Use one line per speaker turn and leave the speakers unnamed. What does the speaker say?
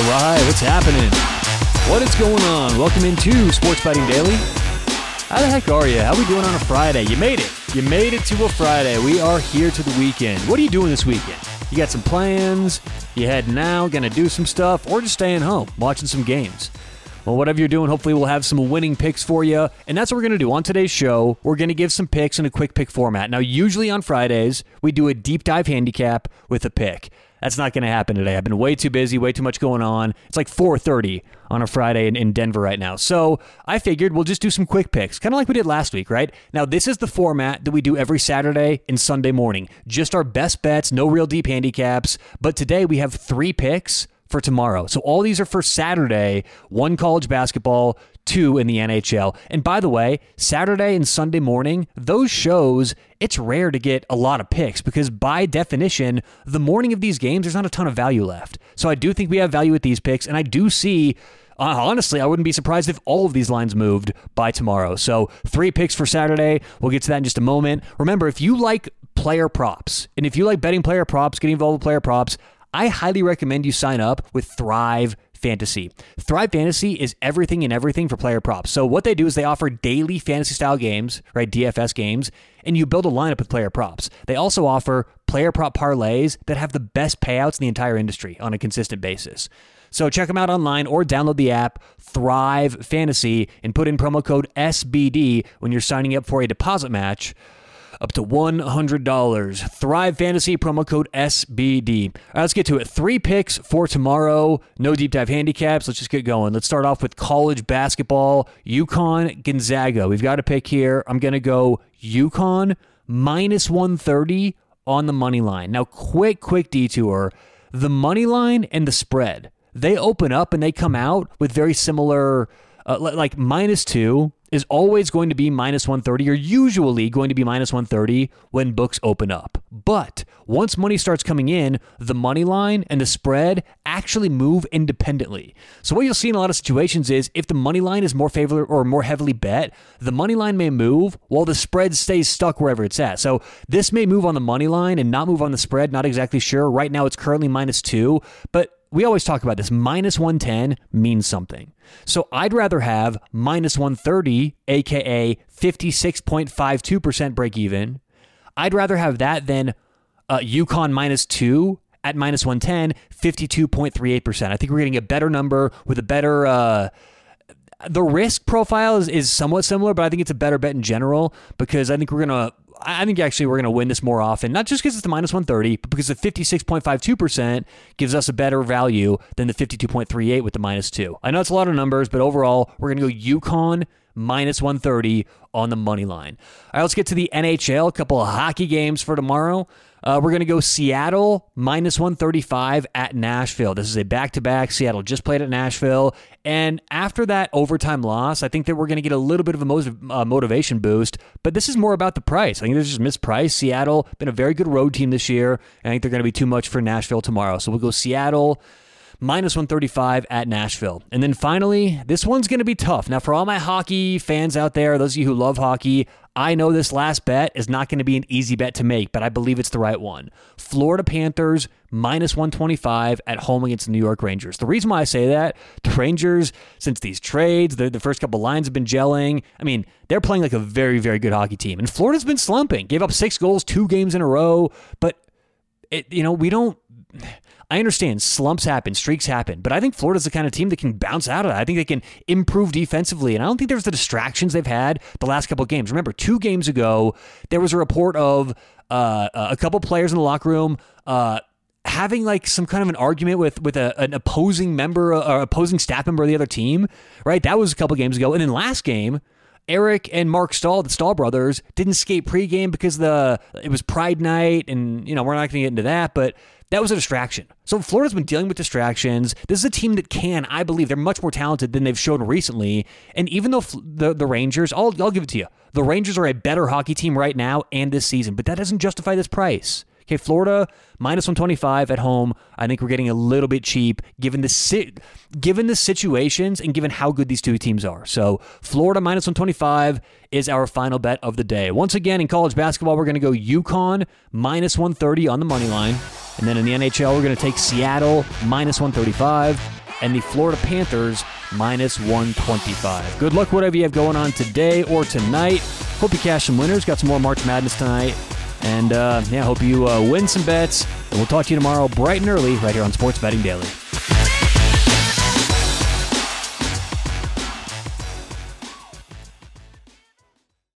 What's happening? What is going on? Welcome into Sports Betting Daily. How the heck are you? How we doing on a Friday? You made it. You made it to a Friday. We are here to the weekend. What are you doing this weekend? You got some plans? You heading out, gonna do some stuff, or just staying home, watching some games? Well, whatever you're doing, hopefully we'll have some winning picks for you. And that's what we're going to do on today's show. We're going to give some picks in a quick pick format. Now, usually on Fridays, we do a deep dive handicap with a pick. That's not going to happen today. I've been way too busy, way too much going on. It's like 4:30 on a Friday in, in Denver right now. So I figured we'll just do some quick picks, kind of like we did last week, right? Now this is the format that we do every Saturday and Sunday morning. Just our best bets, no real deep handicaps. But today we have three picks for tomorrow. So all these are for Saturday, one college basketball, two in the NHL. And by the way, Saturday and Sunday morning, those shows, it's rare to get a lot of picks because by definition, the morning of these games, there's not a ton of value left. So I do think we have value with these picks, and I do see uh, honestly, I wouldn't be surprised if all of these lines moved by tomorrow. So, three picks for Saturday. We'll get to that in just a moment. Remember, if you like player props and if you like betting player props, getting involved with player props, I highly recommend you sign up with Thrive Fantasy. Thrive Fantasy is everything and everything for player props. So what they do is they offer daily fantasy style games, right? DFS games, and you build a lineup with player props. They also offer player prop parlays that have the best payouts in the entire industry on a consistent basis. So check them out online or download the app Thrive Fantasy and put in promo code SBD when you're signing up for a deposit match up to $100. Thrive Fantasy promo code SBD. All right, let's get to it. Three picks for tomorrow. No deep dive handicaps. Let's just get going. Let's start off with college basketball. UConn Gonzaga. We've got a pick here. I'm going to go UConn minus 130 on the money line. Now, quick, quick detour. The money line and the spread, they open up and they come out with very similar, uh, like minus two is always going to be minus 130 or usually going to be minus 130 when books open up. But once money starts coming in, the money line and the spread actually move independently. So what you'll see in a lot of situations is if the money line is more favorable or more heavily bet, the money line may move while the spread stays stuck wherever it's at. So this may move on the money line and not move on the spread, not exactly sure. Right now it's currently minus 2, but we always talk about this minus 110 means something. So I'd rather have minus 130, aka 56.52% break even. I'd rather have that than uh, UConn minus two at minus 110, 52.38%. I think we're getting a better number with a better. Uh, the risk profile is, is somewhat similar, but I think it's a better bet in general because I think we're going to I think actually we're going to win this more often, not just because it's the minus 130, but because the 56.52% gives us a better value than the 52.38 with the minus 2. I know it's a lot of numbers, but overall, we're going to go UConn minus 130 on the money line. All right, let's get to the NHL. A couple of hockey games for tomorrow. Uh, we're going to go Seattle minus 135 at Nashville. This is a back to back. Seattle just played at Nashville. And after that overtime loss, I think that we're going to get a little bit of a motiv- uh, motivation boost. But this is more about the price. I think this is mispriced. Seattle, been a very good road team this year. I think they're going to be too much for Nashville tomorrow. So we'll go Seattle minus 135 at Nashville. And then finally, this one's going to be tough. Now, for all my hockey fans out there, those of you who love hockey, I know this last bet is not going to be an easy bet to make, but I believe it's the right one. Florida Panthers minus 125 at home against the New York Rangers. The reason why I say that, the Rangers, since these trades, the, the first couple lines have been gelling. I mean, they're playing like a very, very good hockey team. And Florida's been slumping, gave up six goals two games in a row. But, it, you know, we don't I understand slumps happen, streaks happen, but I think Florida's the kind of team that can bounce out of that. I think they can improve defensively, and I don't think there's the distractions they've had the last couple of games. Remember, two games ago, there was a report of uh, a couple players in the locker room. Uh, having like some kind of an argument with with a, an opposing member uh, or opposing staff member of the other team, right? That was a couple games ago, and then last game, Eric and Marc Staal, the Staal brothers, didn't skate pregame because the it was Pride Night, and you know we're not going to get into that, but that was a distraction. So Florida's been dealing with distractions. This is a team that can, I believe, they're much more talented than they've shown recently. And even though the the Rangers, I'll I'll give it to you, the Rangers are a better hockey team right now and this season, but that doesn't justify this price. Okay, Florida minus 125 at home. I think we're getting a little bit cheap given the si- given the situations and given how good these two teams are. So, Florida minus 125 is our final bet of the day. Once again, in college basketball, we're going to go UConn minus 130 on the money line. And then in the NHL, we're going to take Seattle minus 135. and the Florida Panthers minus 125. Good luck, whatever you have going on today or tonight. Hope you cash some winners. Got some more March Madness tonight. And uh, yeah, hope you uh, win some bets. And we'll talk to you tomorrow bright and early right here on Sports Betting Daily.